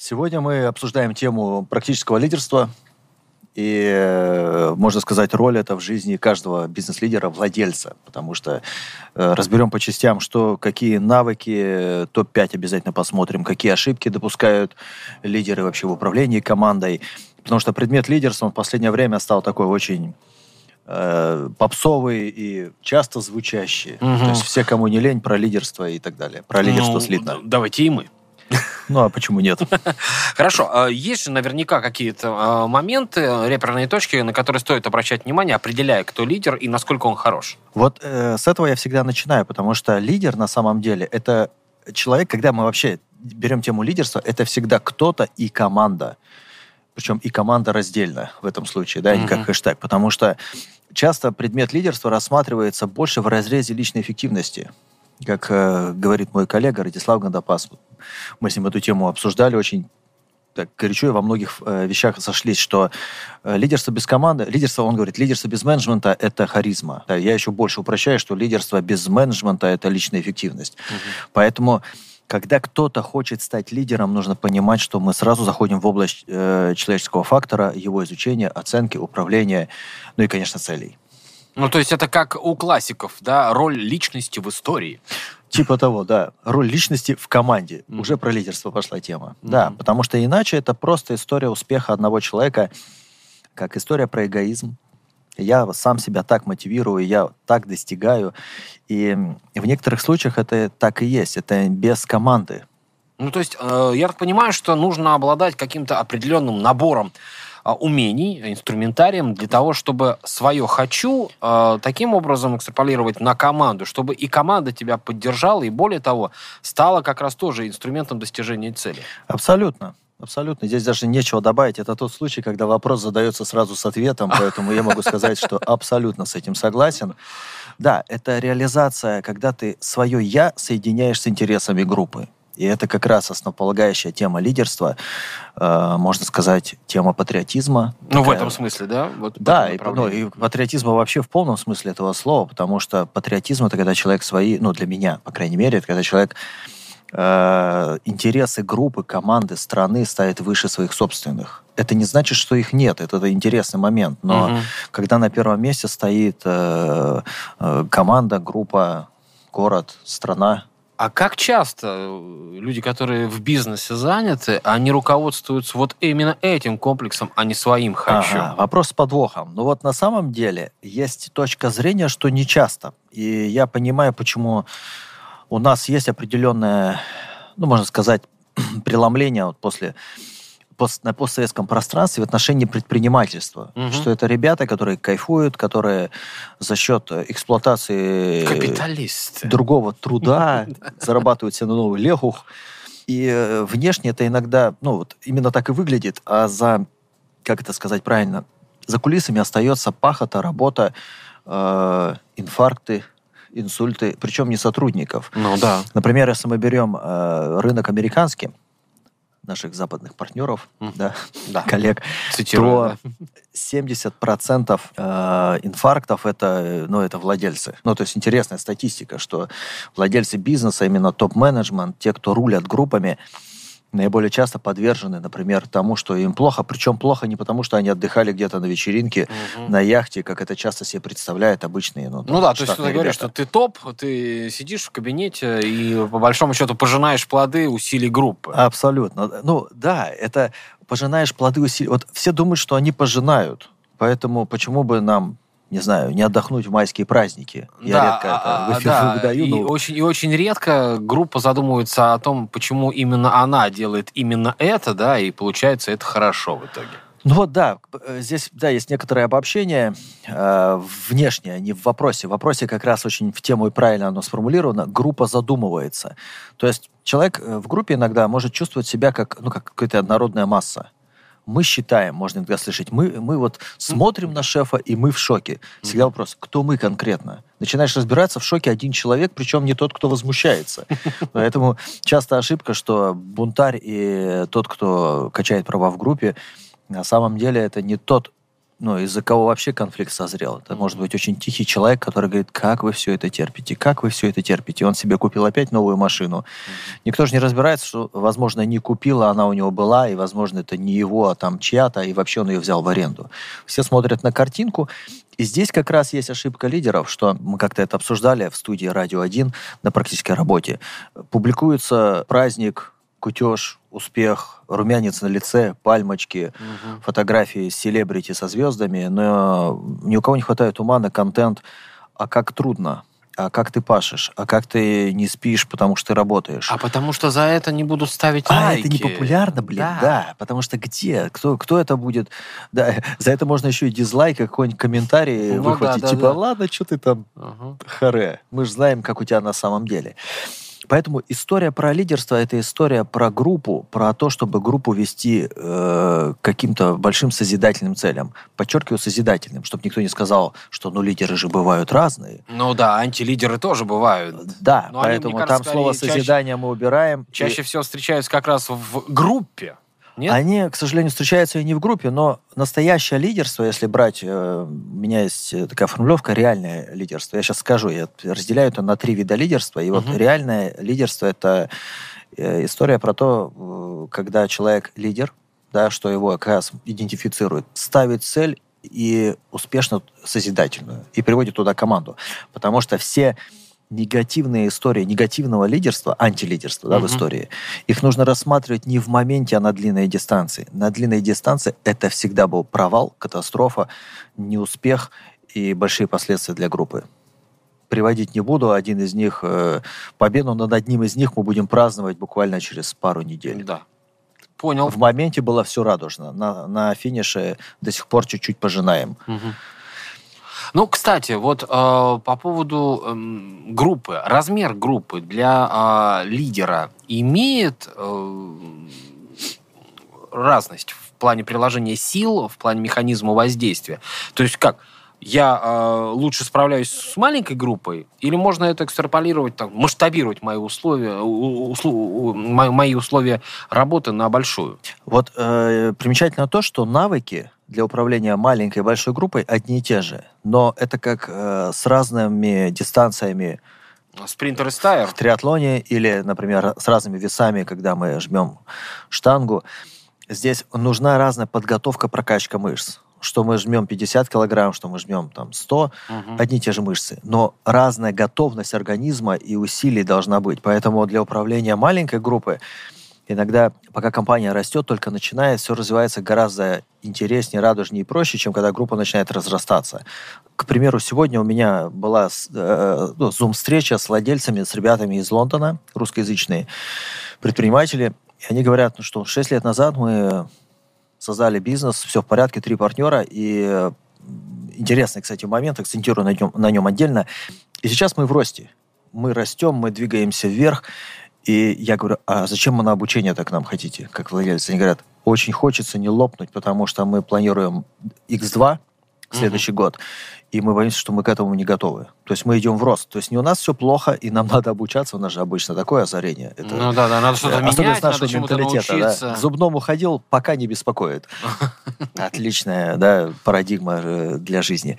Сегодня мы обсуждаем тему практического лидерства и, э, можно сказать, роль это в жизни каждого бизнес-лидера, владельца. Потому что э, разберем по частям, что, какие навыки, топ-5 обязательно посмотрим, какие ошибки допускают лидеры вообще в управлении командой. Потому что предмет лидерства в последнее время стал такой очень э, попсовый и часто звучащий. Мгм. То есть все, кому не лень, про лидерство и так далее. Про лидерство Ну, слитно. Давайте и мы. Ну, а почему нет? Хорошо, а есть же наверняка какие-то а, моменты, реперные точки, на которые стоит обращать внимание, определяя, кто лидер и насколько он хорош. Вот э, с этого я всегда начинаю, потому что лидер на самом деле это человек, когда мы вообще берем тему лидерства, это всегда кто-то и команда. Причем и команда раздельно в этом случае, да, не как хэштег. Потому что часто предмет лидерства рассматривается больше в разрезе личной эффективности. Как э, говорит мой коллега Радислав Гандапас, мы с ним эту тему обсуждали очень так горячо и во многих э, вещах сошлись, что э, лидерство без команды, лидерство, он говорит, лидерство без менеджмента – это харизма. Да, я еще больше упрощаю, что лидерство без менеджмента – это личная эффективность. Поэтому, когда кто-то хочет стать лидером, нужно понимать, что мы сразу заходим в область э, человеческого фактора, его изучения, оценки, управления, ну и, конечно, целей. Ну, то есть это как у классиков, да, роль личности в истории. Типа того, да. Роль личности в команде. Мгм. Уже про лидерство пошла тема. Мгм. Да, потому что иначе это просто история успеха одного человека, как история про эгоизм. Я сам себя так мотивирую, я так достигаю. И в некоторых случаях это так и есть. Это без команды. Ну, то есть, э, я так понимаю, что нужно обладать каким-то определенным набором умений, инструментарием для того, чтобы свое «хочу» э, таким образом экстраполировать на команду, чтобы и команда тебя поддержала, и более того, стала как раз тоже инструментом достижения цели. Абсолютно. Абсолютно. Здесь даже нечего добавить. Это тот случай, когда вопрос задается сразу с ответом, поэтому я могу сказать, что абсолютно с этим согласен. Да, это реализация, когда ты свое «я» соединяешь с интересами группы. И это как раз основополагающая тема лидерства, э, можно сказать, тема патриотизма. Ну, в Такая- этом смысле, да? Вот в Да, и, ну, и патриотизма вообще в полном смысле этого слова, потому что патриотизм это когда человек свои, ну для меня, по крайней мере, это когда человек э, интересы группы, команды, страны ставит выше своих собственных. Это не значит, что их нет, это интересный момент, но Мгм. когда на первом месте стоит э, э, команда, группа, город, страна, А как часто э, люди, которые в бизнесе заняты, они руководствуются вот именно этим комплексом, а не своим «хочу»? Ага, вопрос с подвохом. Ну вот на самом деле есть точка зрения, что не часто. И я понимаю, почему у нас есть определенное, ну, можно сказать, преломление вот после пост- на постсоветском пространстве в отношении предпринимательства. Мгм. Что это ребята, которые кайфуют, которые за счет э, эксплуатации Капиталисты. другого труда зарабатывают себе на новый лехух. И э, внешне это иногда, ну вот именно так и выглядит, а за, как это сказать правильно, за кулисами остается пахота, работа, э, инфаркты, инсульты, причем не сотрудников. Ну да. Например, если мы берем э, рынок американский, наших западных партнеров, Мгм. да, Да. коллег, Цитирую. то 70% э, инфарктов это, э, ну, это владельцы. Ну, то есть интересная статистика, что владельцы бизнеса, именно топ-менеджмент, те, кто рулят группами, наиболее часто подвержены, например, тому, что им плохо. Причем плохо не потому, что они отдыхали где-то на вечеринке. Мгм. на яхте, как это часто себе представляют обычные. Ну, Ну да, то есть ты говоришь, что ты топ, ты сидишь в кабинете и по большому счету пожинаешь плоды усилий группы. Абсолютно. Ну, да, это пожинаешь плоды усилий. Вот все думают, что они пожинают. Поэтому почему бы нам, не знаю, не отдохнуть в майские праздники? Я Да, редко это а, в а, эфир да, выдаю, и, но очень, и очень редко группа задумывается о том, почему именно она делает именно это, да, и получается это хорошо в итоге. Ну вот да, э, здесь да, есть некоторое обобщение э, внешнее, не в вопросе. В вопросе как раз очень в тему и правильно оно сформулировано. Группа задумывается. То есть человек э, в группе иногда может чувствовать себя как, ну, как какая-то однородная масса. Мы считаем, можно иногда слышать, мы, мы вот смотрим на шефа, и мы в шоке. Всегда вопрос, кто мы конкретно? Начинаешь разбираться, в шоке один человек, причем не тот, кто возмущается. Поэтому часто ошибка, что бунтарь и тот, кто качает права в группе, на самом деле это не тот ну, из-за кого вообще конфликт созрел. Это может быть очень тихий человек, который говорит, как вы все это терпите, как вы все это терпите. Он себе купил опять новую машину. Никто же не разбирается, что, возможно, не купила, она у него была, и, возможно, это не его, а там чья-то, и вообще он ее взял в аренду. Все смотрят на картинку, и здесь как раз есть ошибка лидеров, что мы как-то это обсуждали в студии «Радио 1» на практической работе. Публикуется праздник кутеж, успех, румянец на лице, пальмочки, угу. фотографии селебрити со звездами, но ни у кого не хватает ума на контент, а как трудно, а как ты пашешь, а как ты не спишь, потому что ты работаешь. А потому что за это не будут ставить а, лайки. это не популярно, блин, да. да. Потому что где? Кто, кто это будет? Да, за это можно еще и дизлайк, какой-нибудь комментарий ну, выхватить. Да, да, типа, да. ладно, что ты там, угу. харе. Мы же знаем, как у тебя на самом деле. Поэтому история про лидерство – это история про группу, про то, чтобы группу вести э, каким-то большим созидательным целям. Подчеркиваю, созидательным, чтобы никто не сказал, что ну лидеры же бывают разные. Ну да, антилидеры тоже бывают. Да, Но поэтому они, кажется, там слово «созидание» мы убираем. Чаще и... всего встречаются как раз в группе. Нет? Они, к сожалению, встречаются и не в группе, но настоящее лидерство, если брать, э, у меня есть э, такая формулировка реальное лидерство. Я сейчас скажу, я разделяю это на три вида лидерства. И угу. вот реальное лидерство это э, история про то, когда человек лидер, да, что его как раз идентифицирует, ставит цель и успешно созидательную, и приводит туда команду. Потому что все негативные истории негативного лидерства, антилидерства да, uh-huh. в истории, их нужно рассматривать не в моменте, а на длинной дистанции. На длинной дистанции это всегда был провал, катастрофа, неуспех и большие последствия для группы. Приводить не буду, один из них, э, победу над одним из них мы будем праздновать буквально через пару недель. Да. Понял. В моменте было все радужно. На, на финише до сих пор чуть-чуть пожинаем. Угу. Ну, кстати, вот э, по поводу э, группы, размер группы для э, лидера имеет э, разность в плане приложения сил, в плане механизма воздействия. То есть как? я э, лучше справляюсь с маленькой группой, или можно это экстраполировать, так, масштабировать мои условия, услу, мои условия работы на большую? Вот э, примечательно то, что навыки для управления маленькой и большой группой одни и те же. Но это как э, с разными дистанциями. Спринтер и стайер. В триатлоне или, например, с разными весами, когда мы жмем штангу. Здесь нужна разная подготовка, прокачка мышц. Что мы жмем 50 килограмм, что мы жмем там 100, угу. одни и те же мышцы. Но разная готовность организма и усилий должна быть. Поэтому для управления маленькой группой иногда, пока компания растет, только начинает, все развивается гораздо интереснее, радужнее и проще, чем когда группа начинает разрастаться. К примеру, сегодня у меня была э, ну, зум-встреча с владельцами, с ребятами из Лондона, русскоязычные предприниматели, и они говорят, ну что, 6 лет назад мы создали бизнес, все в порядке, три партнера, и интересный, кстати, момент, акцентирую на нем, на нем отдельно, и сейчас мы в росте. Мы растем, мы двигаемся вверх, и я говорю, а зачем мы на обучение так нам хотите, как владельцы? Они говорят, очень хочется не лопнуть, потому что мы планируем X2 следующий угу. год и мы боимся, что мы к этому не готовы. То есть мы идем в рост. То есть не у нас все плохо, и нам надо обучаться. У нас же обычно такое озарение. Это, ну да, да, надо что-то менять, надо чему-то научиться. Да. К зубному ходил, пока не беспокоит. Отличная да, парадигма э, для жизни,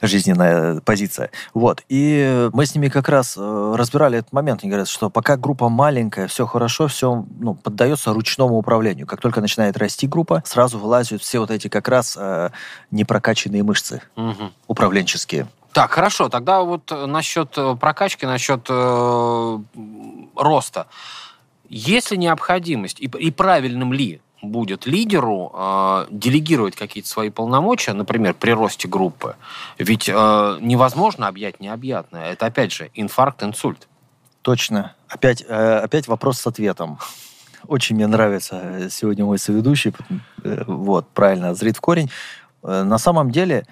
жизненная позиция. Вот. И мы с ними как раз э, разбирали этот момент. Они говорят, что пока группа маленькая, все хорошо, все ну, поддается ручному управлению. Как только начинает расти группа, сразу вылазят все вот эти как раз э, непрокачанные мышцы. Угу управленческие. Так, хорошо. Тогда вот э, насчет э, прокачки, насчет э, роста. Есть ли необходимость и, и правильным ли будет лидеру э, делегировать какие-то свои полномочия, например, при росте группы? Ведь э, невозможно объять необъятное. Это, опять же, инфаркт, инсульт. Точно. Опять, э, опять вопрос с ответом. Очень мне нравится сегодня мой соведущий. Э, вот, правильно, зрит в корень. На самом деле,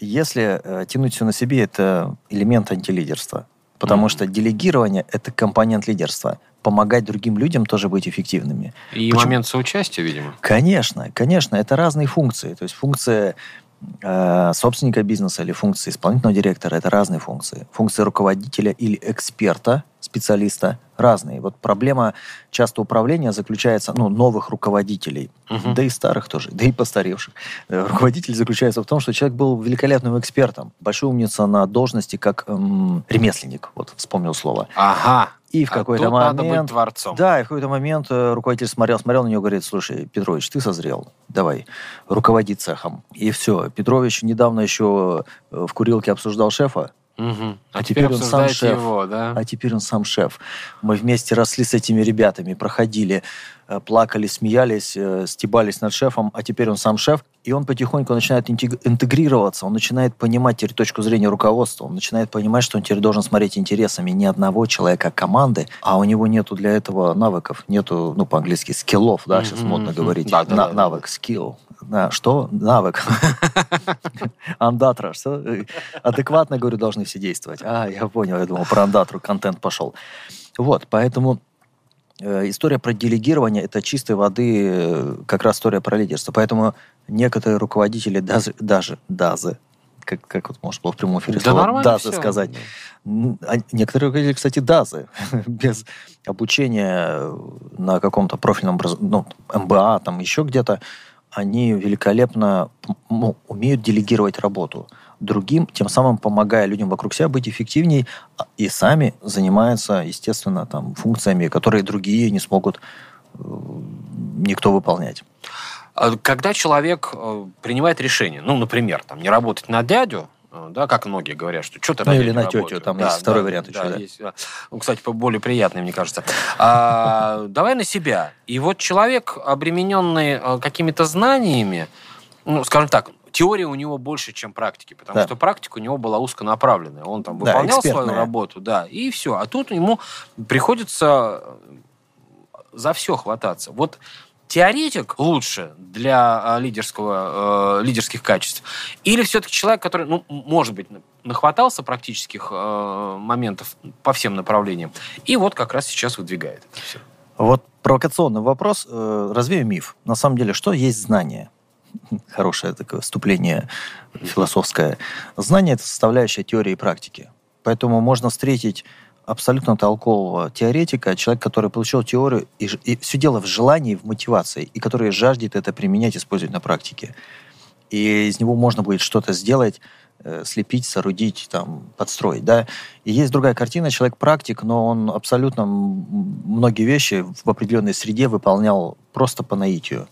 если э, тянуть все на себе, это элемент антилидерства. Потому mm-hmm. что делегирование – это компонент лидерства. Помогать другим людям тоже быть эффективными. И Почему? момент соучастия, видимо. Конечно, конечно. Это разные функции. То есть функция э, собственника бизнеса или функции исполнительного директора – это разные функции. Функции руководителя или эксперта, специалиста разные. Вот проблема часто управления заключается, ну, новых руководителей, Мгм. да и старых тоже, да и постаревших. Э, Руководитель заключается в том, что человек был великолепным экспертом, большой умница на должности как эм, ремесленник, вот вспомнил слово. Ага. И в А какой-то тут надо быть момент... творцом. Да, и в какой-то момент э, руководитель смотрел, смотрел на него, говорит, слушай, Петрович, ты созрел, давай, руководи цехом. И все. Петрович недавно еще э, в курилке обсуждал шефа, Мгм. А, теперь, теперь он сам шеф. его, да? а теперь он сам шеф. Мы вместе росли с этими ребятами, проходили, э, плакали, смеялись, э, стебались над шефом, а теперь он сам шеф, и он потихоньку начинает интег- интегрироваться, он начинает понимать теперь точку зрения руководства, он начинает понимать, что он теперь должен смотреть интересами не одного человека, а команды, а у него нету для этого навыков, нету, ну, по-английски, скиллов, да, сейчас модно говорить. Да, да, На- да, навык, скилл. Да, что? Навык. Андатра. Что? Адекватно, говорю, должны все действовать. А, я понял, я думал, про андатру контент пошел. Вот, поэтому история про делегирование – это чистой воды э, как раз история про лидерство. Поэтому некоторые руководители даже, даже дазы, как, как вот можно было в прямом эфире Да слово дазы всё. сказать, а некоторые руководители, кстати, дазы, без обучения на каком-то профильном, ну, МБА, там еще где-то, они великолепно ну, умеют делегировать работу другим, тем самым помогая людям вокруг себя быть эффективней, а- и сами занимаются, естественно, там, функциями, которые другие не смогут э, никто выполнять. А Когда человек э, принимает решение, ну, например, там, не работать на дядю, э, да, как многие говорят, что что-то Ну, или на тетю, там есть второй вариант еще, да. есть, да. Ну, кстати, более приятный, мне кажется. А, давай на себя. И вот человек, обремененный какими-то знаниями, ну, скажем так, теория у него больше, чем практики, потому Да. что практика у него была узконаправленная. Он там Да, выполнял свою экспертная. работу, да, и все. А тут ему приходится за все хвататься. Вот теоретик лучше для а, лидерского, э, лидерских качеств? Или все-таки человек, который, ну, может быть, нахватался практических э, моментов по всем направлениям, и вот как раз сейчас выдвигает это все? Вот провокационный вопрос. э, Развею миф. На самом деле, что есть знание? Хорошее такое вступление философское. Знание – это составляющая теории и практики. Поэтому можно встретить абсолютно толкового теоретика, человек, который получил теорию, и, и все дело в желании, в мотивации, и который жаждет это применять, использовать на практике. И из него можно будет что-то сделать, э, слепить, соорудить, там, подстроить, да. И есть другая картина, человек практик, но он абсолютно многие вещи в определенной среде выполнял просто по наитию,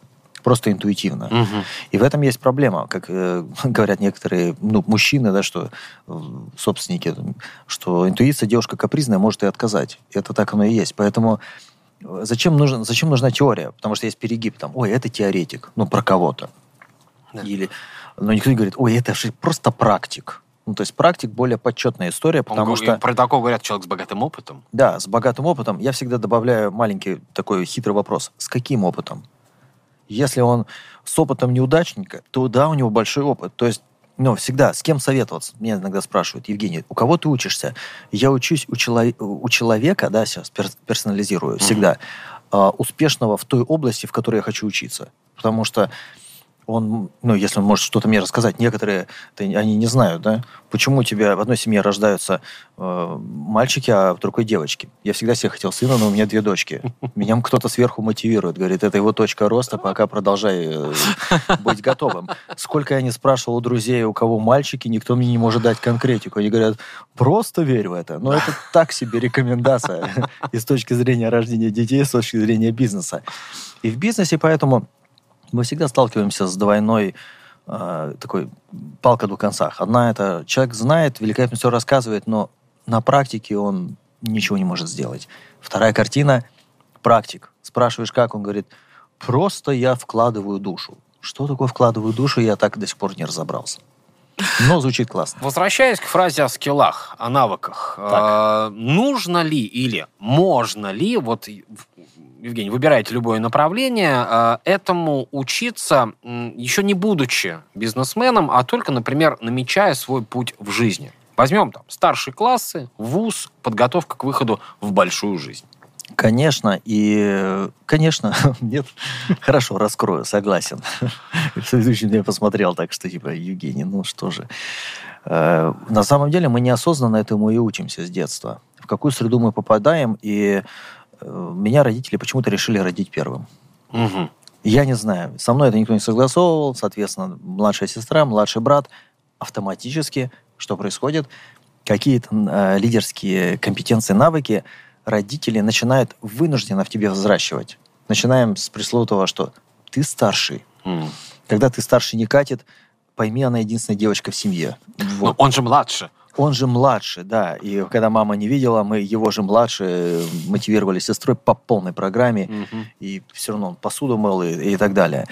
просто интуитивно. И в этом есть проблема, как э, говорят некоторые ну, мужчины, да, что э, собственники, что интуиция девушка капризная может и отказать. Это так оно и есть. Поэтому э, зачем, нужен, зачем нужна теория? Потому что есть перегиб, там, ой, это теоретик, ну, про кого-то. Да. Или, но никто не говорит, ой, это же просто практик. Ну, то есть практик более почетная история, потому Он что... Про такого говорят человек с богатым опытом. Да, с богатым опытом. Я всегда добавляю маленький такой хитрый вопрос. С каким опытом? Если он с опытом неудачника, то да, у него большой опыт. То есть, ну, всегда, с кем советоваться? Меня иногда спрашивают, Евгений, у кого ты учишься? Я учусь у, чело- у человека, да, сейчас пер- персонализирую, всегда, а, успешного в той области, в которой я хочу учиться. Потому что он, ну, если он может что-то мне рассказать, некоторые, это они не знают, да, почему у тебя в одной семье рождаются э, мальчики, а в другой девочки. Я всегда себе хотел сына, но у меня две дочки. Меня кто-то сверху мотивирует, говорит, это его точка роста, пока продолжай э, быть готовым. Сколько я не спрашивал у друзей, у кого мальчики, никто мне не может дать конкретику. Они говорят, просто верь в это. Но это так себе рекомендация и с точки зрения рождения детей, и с точки зрения бизнеса. И в бизнесе поэтому мы всегда сталкиваемся с двойной э, такой палка двух концах. Одна это человек знает, великолепно все рассказывает, но на практике он ничего не может сделать. Вторая картина практик. Спрашиваешь, как, он говорит, просто я вкладываю душу. Что такое вкладываю душу, я так до сих пор не разобрался. Но звучит классно. Возвращаясь к фразе о скиллах, о навыках, э, нужно ли или можно ли, вот, Евгений, выбирайте любое направление, э, этому учиться, м, еще не будучи бизнесменом, а только, например, намечая свой путь в жизни. Возьмем там старшие классы, вуз, подготовка к выходу в большую жизнь. Конечно, и, конечно, нет, хорошо, раскрою, согласен. Следующий меня посмотрел так, что типа, Евгений, ну что же. Э, на самом деле мы неосознанно этому и учимся с детства. В какую среду мы попадаем, и э, меня родители почему-то решили родить первым. Мгм. Я не знаю. Со мной это никто не согласовывал. Соответственно, младшая сестра, младший брат. Автоматически что происходит? Какие-то э, лидерские компетенции, навыки родители начинают вынужденно в тебе взращивать. Начинаем с пресловутого, что ты старший. М. Когда ты старший не катит, пойми, она единственная девочка в семье. Ну, Вот. он же младше. Он же младший, да. И когда мама не видела, мы его же младше э, мотивировали сестрой по полной программе. Мгм. И все равно он посуду мыл и, и так далее.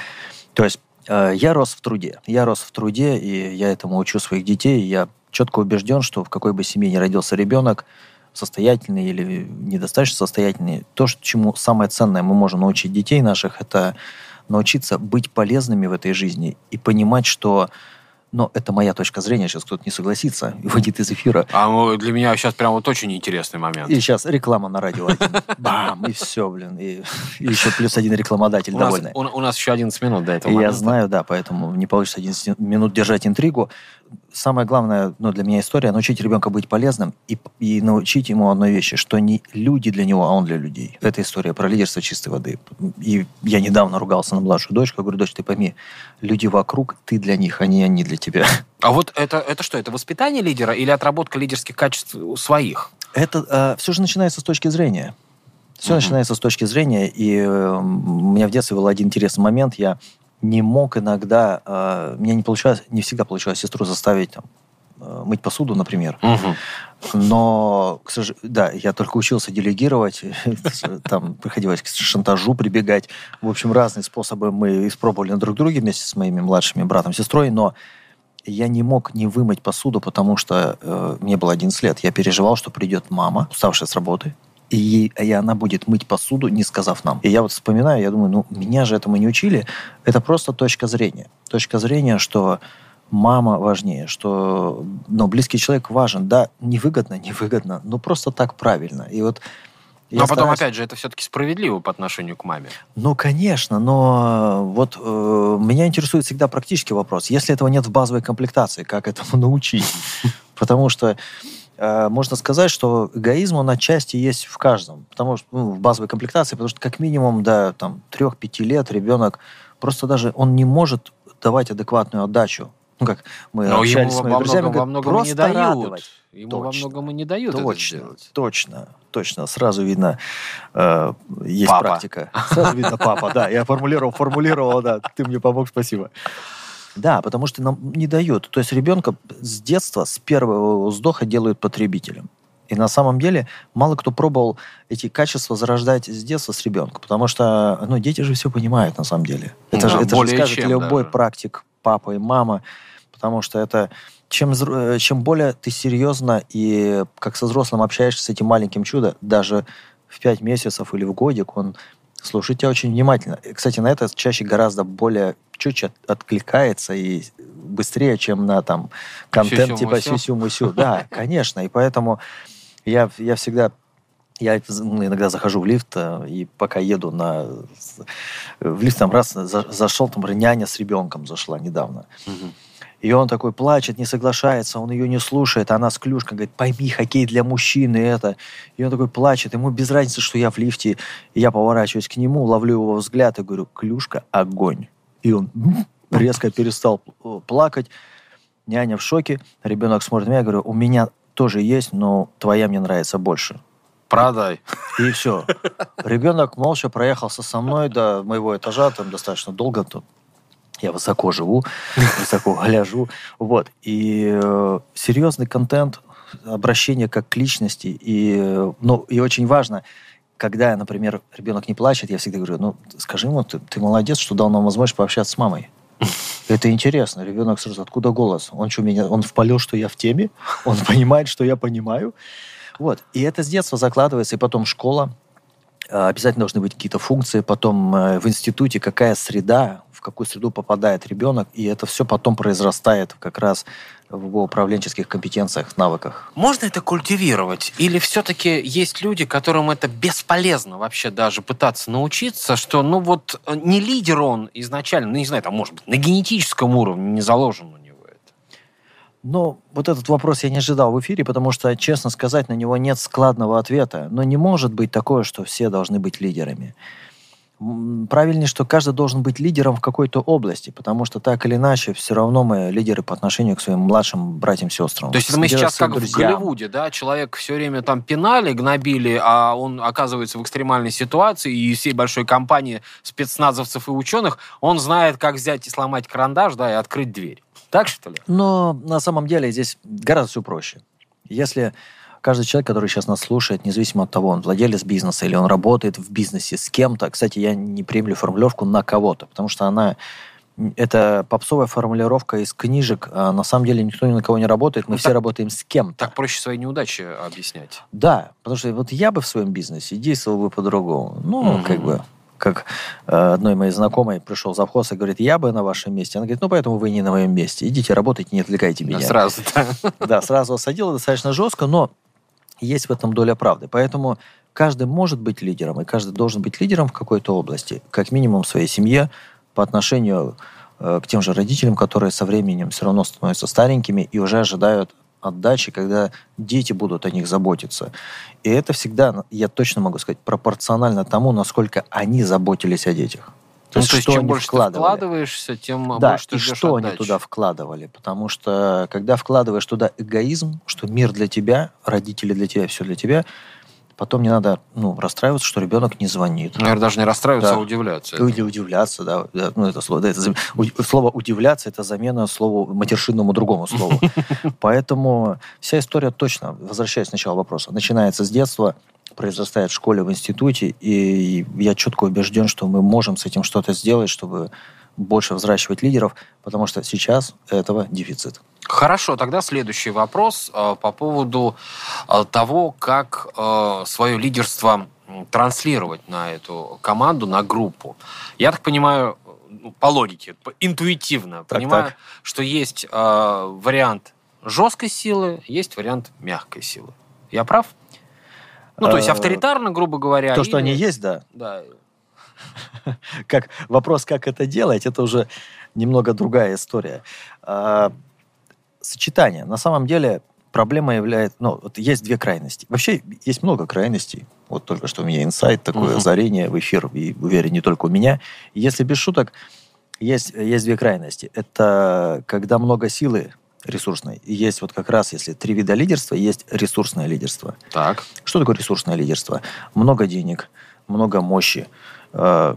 То есть э, я рос в труде. Я рос в труде, и я этому учу своих детей. Я четко убежден, что в какой бы семье ни родился ребенок, состоятельный или недостаточно состоятельный, то, чему самое ценное мы можем научить детей наших, это научиться быть полезными в этой жизни и понимать, что но это моя точка зрения, сейчас кто-то не согласится и выйдет из эфира. А ну, для меня сейчас прям вот очень интересный момент. И сейчас реклама на радио один. Бам! И все, блин. И, и еще плюс один рекламодатель у, нас, довольный. у, у нас еще 11 минут до этого И я момента. знаю, да, поэтому не получится 11 минут держать интригу. Самое главное ну, для меня история научить ребенка быть полезным и, и научить ему одной вещи, что не люди для него, а он для людей. Это история про лидерство чистой воды. И я недавно ругался на младшую дочку. Я говорю, дочь, ты пойми, люди вокруг, ты для них, а не они для тебя. А вот это, это что, это воспитание лидера или отработка лидерских качеств своих? Это все же начинается с точки зрения. Все Мгм. начинается с точки зрения. И э, у меня в детстве был один интересный момент. Я не мог иногда, э, мне не получалось, не всегда получалось сестру заставить там, э, мыть посуду, например. Мгм. Но, к сож- да, я только учился делегировать, там приходилось к шантажу прибегать. В общем, разные способы мы испробовали на друг друге вместе с моими младшими братом, сестрой, но я не мог не вымыть посуду, потому что э, мне было 11 лет. Я переживал, что придет мама, уставшая с работы, и, ей- и она будет мыть посуду, не сказав нам. И я вот вспоминаю, я думаю, ну, меня же этому не учили. Это просто точка зрения. Точка зрения, что мама важнее, что ну, близкий человек важен. Да, невыгодно, невыгодно, но просто так правильно. И вот я Но потом, стараюсь- опять же, это все-таки справедливо по отношению к маме. ну, конечно, но вот э, меня интересует всегда практический вопрос. Если этого нет в базовой комплектации, как этому научить? Потому что э, можно сказать, что эгоизм, он отчасти есть в каждом. Потому что, ну, в базовой комплектации, потому что как минимум до там, 3-5 лет ребенок просто даже, он не может давать адекватную отдачу. Ну, как мы Но общались с моими во друзьями, во говорят, многом и не просто дают. радовать. Ему во Точно. многом и не дают это Точно, сделать. точно, точно. Сразу видно, э, есть Папа. практика. Сразу видно папа, да. Я формулировал, формулировал, да. Ты мне помог, спасибо. Да, потому что нам не дают. То есть ребенка с детства, с первого вздоха делают потребителем. И на самом деле мало кто пробовал эти качества зарождать с детства с ребенком, потому что ну, дети же все понимают на самом деле. Это, Да, же, это же скажет чем любой даже. практик, папа и мама, потому что это чем, э, чем более ты серьезно и как со взрослым общаешься с этим маленьким чудом, даже в пять месяцев или в годик, он слушает тебя очень внимательно. Кстати, на это чаще гораздо более чуть-чуть от- откликается и быстрее, чем на там контент типа Сюсю-мусю. Да, конечно. И поэтому я, я всегда я ну, иногда захожу в лифт, э, и пока еду на... В лифт там раз за- зашел, там няня с ребенком зашла недавно. Мгм. И он такой плачет, не соглашается, он ее не слушает, она с клюшкой говорит, пойми, хоккей для мужчины это. И он такой плачет, ему без разницы, что я в лифте. И я поворачиваюсь к нему, ловлю его взгляд и говорю, клюшка, огонь. И он резко перестал э, плакать. Няня в шоке, ребенок смотрит на меня, я говорю, у меня тоже есть, но твоя мне нравится больше. Продай. И все. Ребенок молча проехался со мной до моего этажа, там достаточно долго, тут я высоко живу, высоко гляжу. Вот. И э, серьезный контент, обращение как к личности. И, ну, и очень важно, когда, например, ребенок не плачет, я всегда говорю, ну, скажи ему, ты, ты молодец, что дал нам возможность пообщаться с мамой. Это интересно. Ребенок сразу, откуда голос? Он что, меня, он впалил, что я в теме? Он понимает, что я понимаю? Вот. И это с детства закладывается, и потом школа. Э, обязательно должны быть какие-то функции, потом э, в институте какая среда, в какую среду попадает ребенок, и это все потом произрастает как раз в его управленческих компетенциях, навыках. Можно это культивировать? Или все-таки есть люди, которым это бесполезно вообще даже пытаться научиться, что, ну вот, э, не лидер он изначально, ну не знаю, там, может быть, на генетическом уровне не заложен у него это. Но вот этот вопрос я не ожидал в эфире, потому что, честно сказать, на него нет складного ответа. Но не может быть такое, что все должны быть лидерами правильнее, что каждый должен быть лидером в какой-то области, потому что так или иначе все равно мы лидеры по отношению к своим младшим братьям сестрам. То есть мы сейчас как друзьям. в Голливуде, да, человек все время там пинали, гнобили, а он оказывается в экстремальной ситуации, и всей большой компании спецназовцев и ученых, он знает, как взять и сломать карандаш, да, и открыть дверь. Так что ли? Но на самом деле здесь гораздо все проще. Если каждый человек, который сейчас нас слушает, независимо от того, он владелец бизнеса или он работает в бизнесе с кем-то, кстати, я не приемлю формулировку на кого-то, потому что она это попсовая формулировка из книжек. А на самом деле никто ни на кого не работает, мы ну, все так, работаем с кем-то. Так проще свои неудачи объяснять. Да, потому что вот я бы в своем бизнесе действовал бы по-другому. Ну, угу. как бы, как э, одной моей знакомой пришел завхоз и говорит, я бы на вашем месте. Она говорит, ну, поэтому вы не на моем месте. Идите работайте, не отвлекайте меня. Да, сразу, да. Да, сразу осадила достаточно жестко, но есть в этом доля правды. Поэтому каждый может быть лидером, и каждый должен быть лидером в какой-то области, как минимум в своей семье, по отношению э, к тем же родителям, которые со временем все равно становятся старенькими и уже ожидают отдачи, когда дети будут о них заботиться. И это всегда, я точно могу сказать, пропорционально тому, насколько они заботились о детях. То, ну, есть, то есть, чем больше ты вкладываешься, тем да, больше ты и что отдачи. они туда вкладывали. Потому что, когда вкладываешь туда эгоизм, что мир для тебя, родители для тебя, все для тебя, потом не надо ну, расстраиваться, что ребенок не звонит. Наверное, даже не расстраиваться, да. а удивляться. Или удивляться, да. Ну, это слово, да, это, слово «удивляться» — это замена слову матершинному другому слову. Поэтому вся история точно, возвращаясь сначала вопроса, начинается с детства, произрастает в школе, в институте, и я четко убежден, что мы можем с этим что-то сделать, чтобы больше взращивать лидеров, потому что сейчас этого дефицит. Хорошо, тогда следующий вопрос э, по поводу э, того, как э, свое лидерство транслировать на эту команду, на группу. Я так понимаю, ну, по логике, интуитивно так, понимаю, так. что есть вариант жесткой силы, есть вариант мягкой силы. Я прав? Ну, то есть авторитарно, грубо говоря. То, что они есть, да. Да. Как, вопрос, как это делать, это уже немного другая история. А, сочетание. На самом деле проблема является... Ну, вот есть две крайности. Вообще есть много крайностей. Вот только что у меня инсайт, такое uh-huh. озарение в эфир, и уверен, не только у меня. если без шуток, есть, есть две крайности. Это когда много силы ресурсной. И есть вот как раз, если три вида лидерства, есть ресурсное лидерство. Так. Что такое ресурсное лидерство? Много денег, много мощи, э,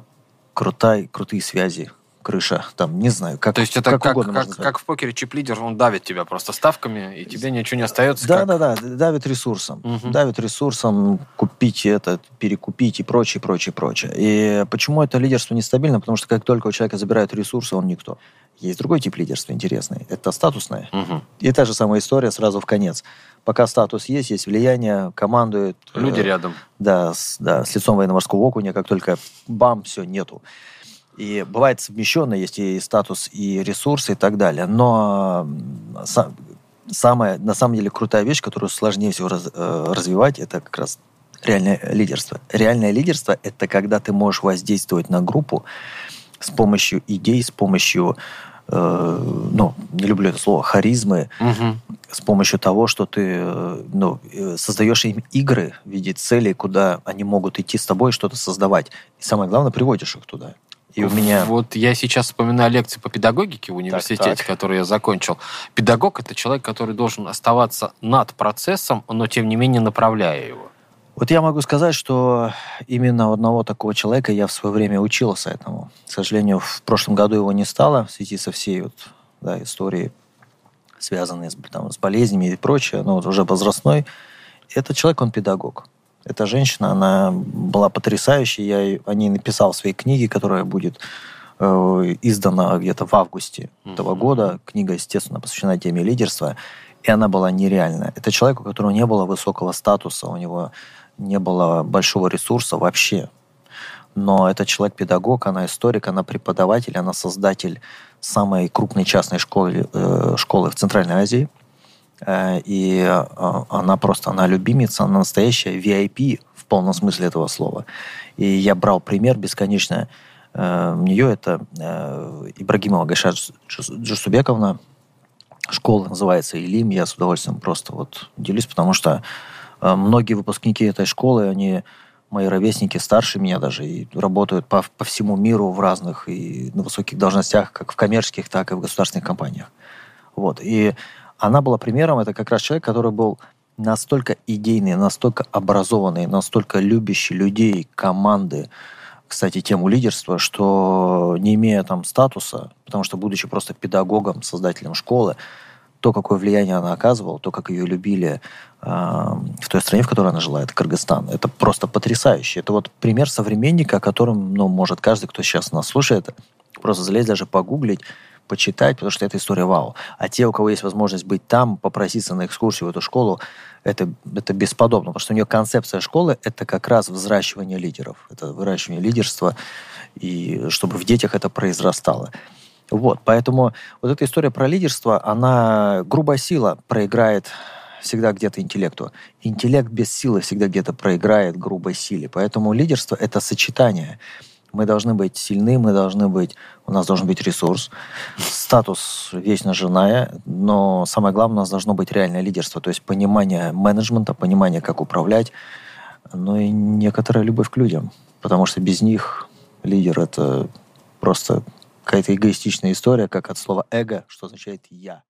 крутай, крутые связи, крыша, там, не знаю, как То есть это как, как, угодно как, как в покере чип-лидер, он давит тебя просто ставками, и тебе ничего не остается. Да, как... да, да, давит ресурсом. Угу. Давит ресурсом, купить это, перекупить и прочее, прочее, прочее. И почему это лидерство нестабильно? Потому что как только у человека забирают ресурсы, он никто. Есть другой тип лидерства интересный. Это статусное. Угу. И та же самая история сразу в конец. Пока статус есть, есть влияние, командуют. Люди э, рядом. Да с, да, с лицом военно-морского окуня, как только бам, все, нету. И бывает совмещенно, есть и статус, и ресурсы, и так далее. Но самая, на самом деле, крутая вещь, которую сложнее всего раз, э, развивать, это как раз реальное лидерство. Реальное лидерство – это когда ты можешь воздействовать на группу с помощью идей, с помощью э, ну, не люблю это слово, харизмы, угу. с помощью того, что ты э, ну, э, создаешь им игры в виде целей, куда они могут идти с тобой и что-то создавать. И самое главное, приводишь их туда. И у меня... Вот я сейчас вспоминаю лекции по педагогике в университете, так, так. который я закончил. Педагог — это человек, который должен оставаться над процессом, но тем не менее направляя его. Вот я могу сказать, что именно одного такого человека я в свое время учился этому. К сожалению, в прошлом году его не стало в связи со всей вот, да, историей, связанной с, там, с болезнями и прочее, но вот уже возрастной. Этот человек, он педагог. Эта женщина, она была потрясающей. Я о ней написал в своей книге, которая будет э, издана где-то в августе mm-hmm. этого года. Книга, естественно, посвящена теме лидерства. И она была нереальная. Это человек, у которого не было высокого статуса, у него не было большого ресурса вообще. Но это человек-педагог, она историк, она преподаватель, она создатель самой крупной частной школы, э, школы в Центральной Азии. Э, и э, она просто, она любимица, она настоящая VIP в полном смысле этого слова. И я брал пример бесконечно э, нее, это Ибрагимова Гайшат Джусубековна, школа называется Илим, я с удовольствием просто вот делюсь, потому что многие выпускники этой школы, они мои ровесники старше меня даже и работают по, по всему миру в разных и на высоких должностях, как в коммерческих, так и в государственных компаниях. Вот. И она была примером, это как раз человек, который был настолько идейный, настолько образованный, настолько любящий людей, команды, кстати, тему лидерства, что не имея там статуса, потому что будучи просто педагогом, создателем школы, то, какое влияние она оказывала, то, как ее любили э, в той стране, в которой она жила, это Кыргызстан. Это просто потрясающе. Это вот пример современника, о котором, ну, может каждый, кто сейчас нас слушает, просто залезть, даже погуглить, почитать, потому что это история вау. А те, у кого есть возможность быть там, попроситься на экскурсию в эту школу, это, это бесподобно, потому что у нее концепция школы — это как раз взращивание лидеров, это выращивание лидерства, и чтобы в детях это произрастало. Вот, поэтому вот эта история про лидерство, она, грубая сила проиграет всегда где-то интеллекту. Интеллект без силы всегда где-то проиграет грубой силе. Поэтому лидерство — это сочетание. Мы должны быть сильны, мы должны быть, у нас должен быть ресурс, статус вечно женая, но самое главное, у нас должно быть реальное лидерство, то есть понимание менеджмента, понимание, как управлять, ну и некоторая любовь к людям, потому что без них лидер — это просто какая-то эгоистичная история, как от слова эго, что означает «я».